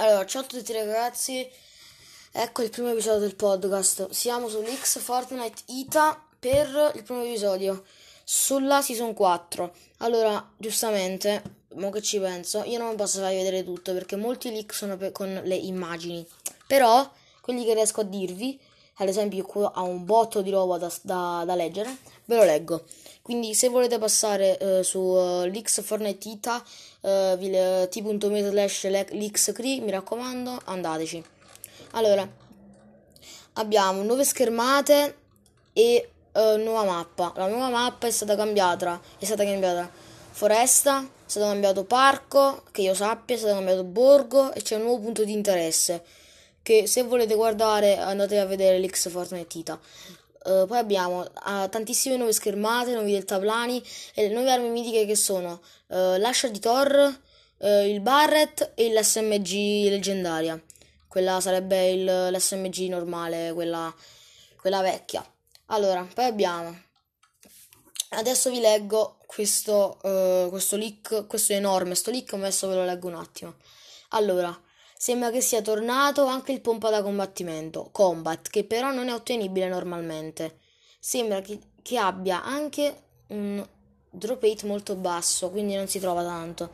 Allora, ciao a tutti ragazzi, ecco il primo episodio del podcast. Siamo sull'X Fortnite Ita per il primo episodio, sulla Season 4. Allora, giustamente, mo che ci penso, io non posso farvi vedere tutto perché molti leak sono per, con le immagini. Però, quelli che riesco a dirvi, ad esempio qui ho un botto di roba da, da, da leggere, ve lo leggo. Quindi se volete passare uh, su uh, l'X Fortnite Ita, uh, t.me slash l'xcree, mi raccomando, andateci. Allora, abbiamo nuove schermate e uh, nuova mappa. La nuova mappa è stata cambiata, è stata cambiata foresta, è stato cambiato parco, che io sappia, è stato cambiato borgo e c'è un nuovo punto di interesse. Che se volete guardare andate a vedere l'X Fortnite Ita. Uh, poi abbiamo uh, tantissime nuove schermate, nuovi deltaplani e le nuove armi mitiche che sono uh, l'ascia di Thor, il Barret e l'SMG leggendaria. Quella sarebbe il, l'SMG normale, quella, quella vecchia. Allora, poi abbiamo. Adesso vi leggo questo, questo leak, questo enorme, sto leak, adesso ve lo leggo un attimo. Allora, Sembra che sia tornato anche il pompa da combattimento, Combat, che però non è ottenibile normalmente. Sembra che, che abbia anche un drop rate molto basso, quindi non si trova tanto.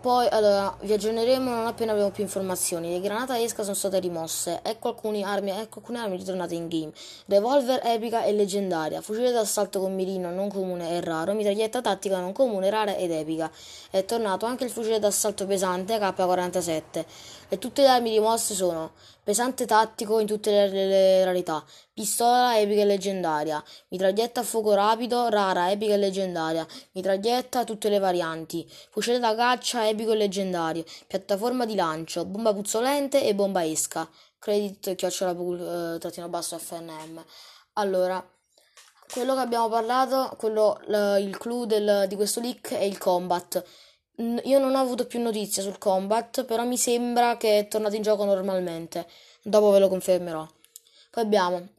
Poi, allora, vi aggiorneremo non appena avremo più informazioni. Le granate a esca sono state rimosse. Ecco alcune armi, ecco alcune armi ritornate in game. Revolver epica e leggendaria. Fucile d'assalto con mirino non comune e raro. Mitraglietta tattica non comune, rara ed epica. È tornato anche il fucile d'assalto pesante K47. E tutte le armi rimosse sono pesante tattico in tutte le, le, le rarità, pistola epica e leggendaria, mitraglietta a fuoco rapido, rara, epica e leggendaria, mitraglietta tutte le varianti, fucile da caccia epico e leggendario, piattaforma di lancio, bomba puzzolente e bomba esca. Credit chiocciola eh, trattino basso FNM. Allora, quello che abbiamo parlato, quello, l, il clou del, di questo leak è il combat. Io non ho avuto più notizie sul combat, però mi sembra che è tornato in gioco normalmente. Dopo ve lo confermerò. Poi abbiamo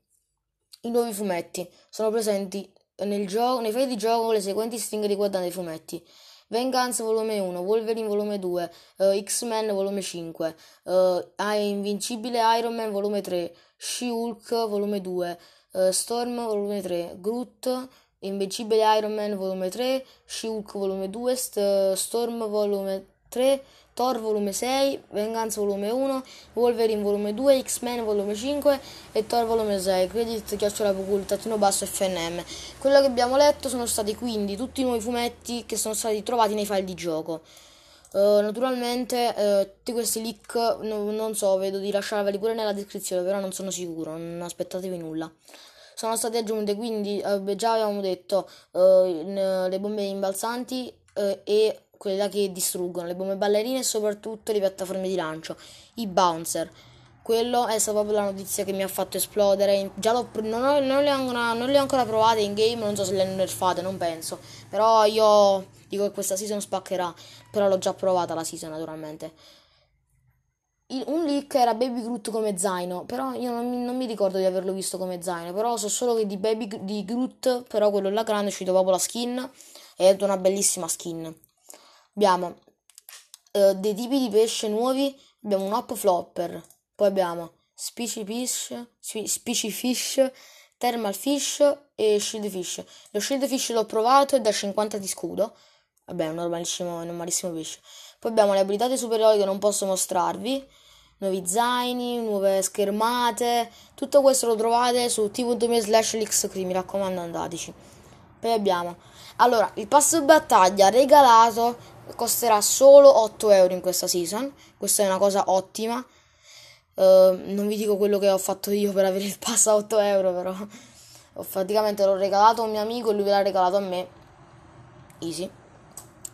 i nuovi fumetti. Sono presenti nel gioco, nei file di gioco le seguenti stringhe riguardanti i fumetti. Vengeance volume 1, Wolverine volume 2, uh, eh, X-Men volume 5, uh, eh, Invincibile Iron Man volume 3, She-Hulk volume 2, uh, Storm volume 3, Groot Invincibile Iron Man volume 3, She-Hulk volume 2, St- Storm volume 3, Thor volume 6, Vengeance volume 1, Wolverine volume 2, X-Men volume 5 e Thor volume 6. Credit chiocciola tattino basso FNM. Quello che abbiamo letto sono stati quindi tutti i nuovi fumetti che sono stati trovati nei file di gioco. Uh, naturalmente uh, tutti questi leak no, non so, vedo di lasciarveli pure nella descrizione, però non sono sicuro, non aspettatevi nulla sono state aggiunte quindi eh, già avevamo detto eh, le bombe imbalzanti eh, e quelle che distruggono le bombe ballerine e soprattutto le piattaforme di lancio i bouncer. Quello è stata proprio la notizia che mi ha fatto esplodere. Già l'ho, non, ho, non, le ancora, non le ho ancora provate in game non so se le hanno nerfate non penso. Però io dico che questa season spaccherà però l'ho già provata la season naturalmente. Un leak era Baby Groot come zaino, però io non mi, non mi, ricordo di averlo visto come zaino, però so solo che di Baby di Groot, però quello là grande è uscito proprio la skin ed è una bellissima skin. Abbiamo uh, dei tipi di pesce nuovi, abbiamo un hop flopper, poi abbiamo Specy Fish, Specy Fish, Thermal Fish e Shield Fish. Lo Shield Fish l'ho provato e da 50 di scudo. Vabbè, è un normalissimo, normalissimo pesce. Poi abbiamo le abilità superiori che non posso mostrarvi nuovi zaini, nuove schermate, tutto questo lo trovate su t.me slash lxcree, mi raccomando andateci. Poi abbiamo, allora, il passo battaglia regalato costerà solo 8 euro in questa season, questa è una cosa ottima. Uh, non vi dico quello che ho fatto io per avere il pass a 8 euro, però ho praticamente l'ho regalato a un mio amico e lui l'ha regalato a me. Easy.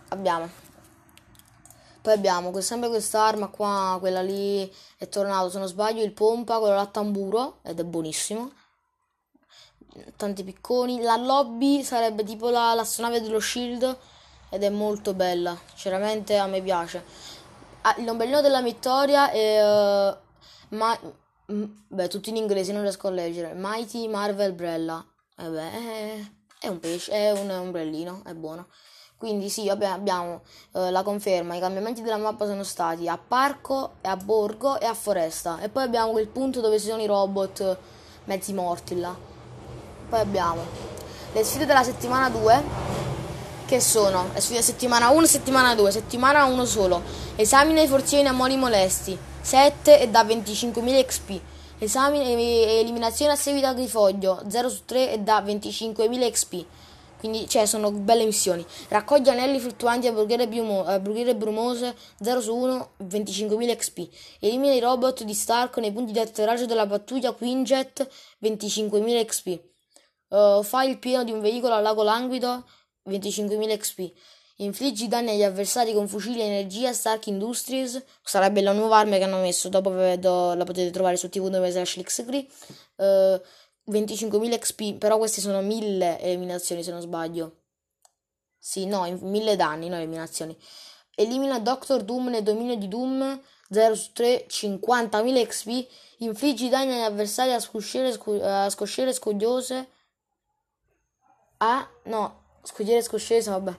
Abbiamo poi abbiamo sempre quest'arma qua, quella lì è tornato, se non sbaglio, il pompa, quello là tamburo, ed è buonissimo. Tanti picconi. La lobby sarebbe tipo la, l'astronave dello shield ed è molto bella, sinceramente a me piace. Ah, il nombellino della vittoria è... Uh, ma, beh, tutti in inglese, non riesco a leggere. Mighty Marvel Brella. Eh beh, è, è un pesce, è un ombrellino, è buono. Quindi sì, vabbè, abbiamo eh, la conferma, i cambiamenti della mappa sono stati a parco, a borgo e a foresta. E poi abbiamo quel punto dove ci sono i robot mezzi morti là. Poi abbiamo le sfide della settimana 2, che sono settimana 1 e settimana 2, settimana 1 solo. Esamina i forzieri a moli molesti, 7 e da 25.000 XP. Esami e eliminazione a seguito a grifoglio 0 su 3 e da 25.000 XP. Quindi, cioè, sono belle missioni. Raccoglie anelli fluttuanti a brughiere, brumo- a brughiere brumose 0 su 1, 25.000 XP. Elimina i robot di Stark nei punti di atterraggio della pattuglia Quinjet 25.000 XP. Uh, fai il pieno di un veicolo al lago languido 25.000 XP. Infliggi danni agli avversari con fucili a energia Stark Industries. Sarebbe la nuova arma che hanno messo. Dopo vedo, la potete trovare su tv.com slash uh, 25.000 XP, però queste sono 1000 eliminazioni se non sbaglio. Sì, no, 1000 danni, no eliminazioni. Elimina Doctor Doom nel dominio di Doom 0 su 3, 50.000 XP. Infliggi danni agli avversari a scosciere, scu- a scosciere scogliose. Ah, no, scogliere scoscese, vabbè.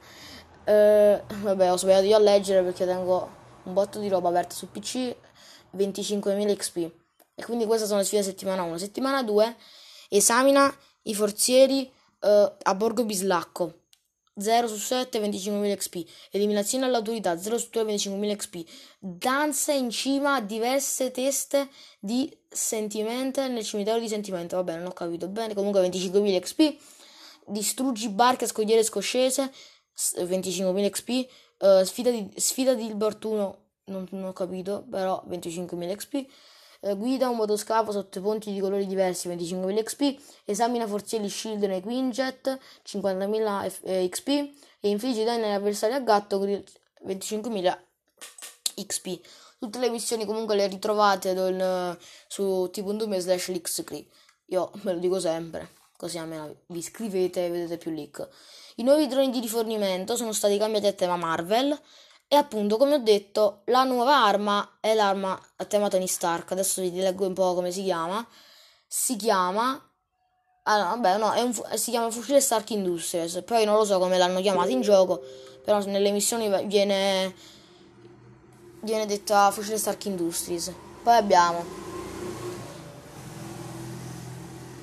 Uh, vabbè, ho sbagliato io a leggere perché tengo un botto di roba aperta su PC. 25.000 XP. E quindi queste sono le sfide settimana 1. Settimana 2 Esamina i forzieri uh, a Borgo Bislacco. 0 su 7, 25.000 XP. Eliminazione all'autorità, 0 su 3, 25.000 XP. Danza in cima a diverse teste di sentimento nel cimitero di sentimento. Vabbè, non ho capito bene. Comunque 25.000 XP. Distruggi barche a scogliere scoscese, 25.000 XP. Uh, sfida, di, sfida di Ilbortuno, non, non ho capito, però 25.000 XP eh, guida un motoscafo sotto ponti di colori diversi 25.000 XP, esamina forzieri shield nei Quinjet 50.000 eh, XP e infligge danni agli avversari a gatto 25.000 XP. Tutte le missioni comunque le ritrovate don, su t.me slash leakscree. Io me lo dico sempre, così almeno vi iscrivete e vedete più leak. I nuovi droni di rifornimento sono stati cambiati a tema Marvel e appunto, come ho detto, la nuova arma è l'arma a tema Tony Stark. Adesso vi leggo un po' come si chiama. Si chiama. Ah, vabbè, no, un, si chiama fucile Stark Industries. Poi non lo so come l'hanno chiamato in gioco. Però nelle missioni viene. Viene detta fucile Stark Industries. Poi abbiamo.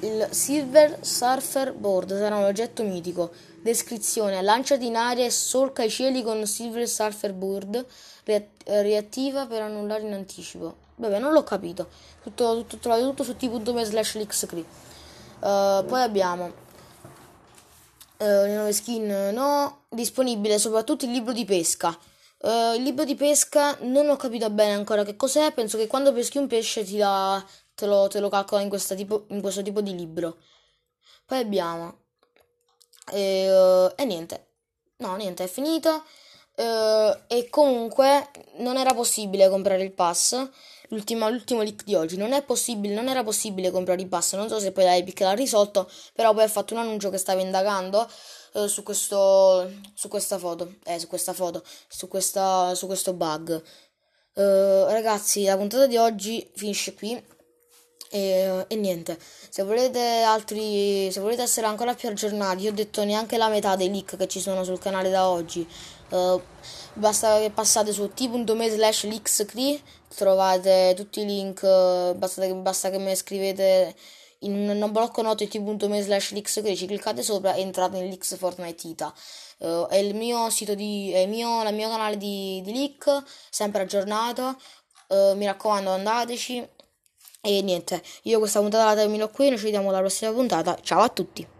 Il Silver Surfer Board sarà un oggetto mitico Descrizione: lanciati in aria e solca i cieli con Silver Surfer Bird, reattiva per annullare in anticipo. Vabbè, non l'ho capito. Tutto, tutto, trovate tutto su t.me slash. Uh, poi abbiamo uh, le nuove skin, no, disponibile soprattutto il libro di pesca. Uh, il libro di pesca non ho capito bene ancora che cos'è. Penso che quando peschi un pesce ti dà, te, lo, te lo calcola in, tipo, in questo tipo di libro. Poi abbiamo e, uh, e niente, no, niente, è finito. Uh, e comunque non era possibile comprare il pass. L'ultimo, l'ultimo leak di oggi non è possibile, non era possibile comprare il pass. Non so se poi l'Epic l'ha risolto, però poi ha fatto un annuncio che stava indagando uh, su, questo, su questa foto. Eh, su questa foto, su, questa, su questo bug. Uh, ragazzi, la puntata di oggi finisce qui. E, e, niente, se volete altri, se volete essere ancora più aggiornati, io ho detto neanche la metà dei leak che ci sono sul canale da oggi. Uh, basta che passate su t.me slash leakscree, trovate tutti i link, uh, basta, che, basta che mi scrivete in un blocco noto t.me slash leakscree, ci cliccate sopra e entrate Leaks Fortnite Ita. Uh, è il mio sito di, è il mio, il mio canale di, di leak, sempre aggiornato. Mi raccomando andateci e niente, io questa puntata la termino qui, noi ci vediamo alla prossima puntata. Ciao a tutti!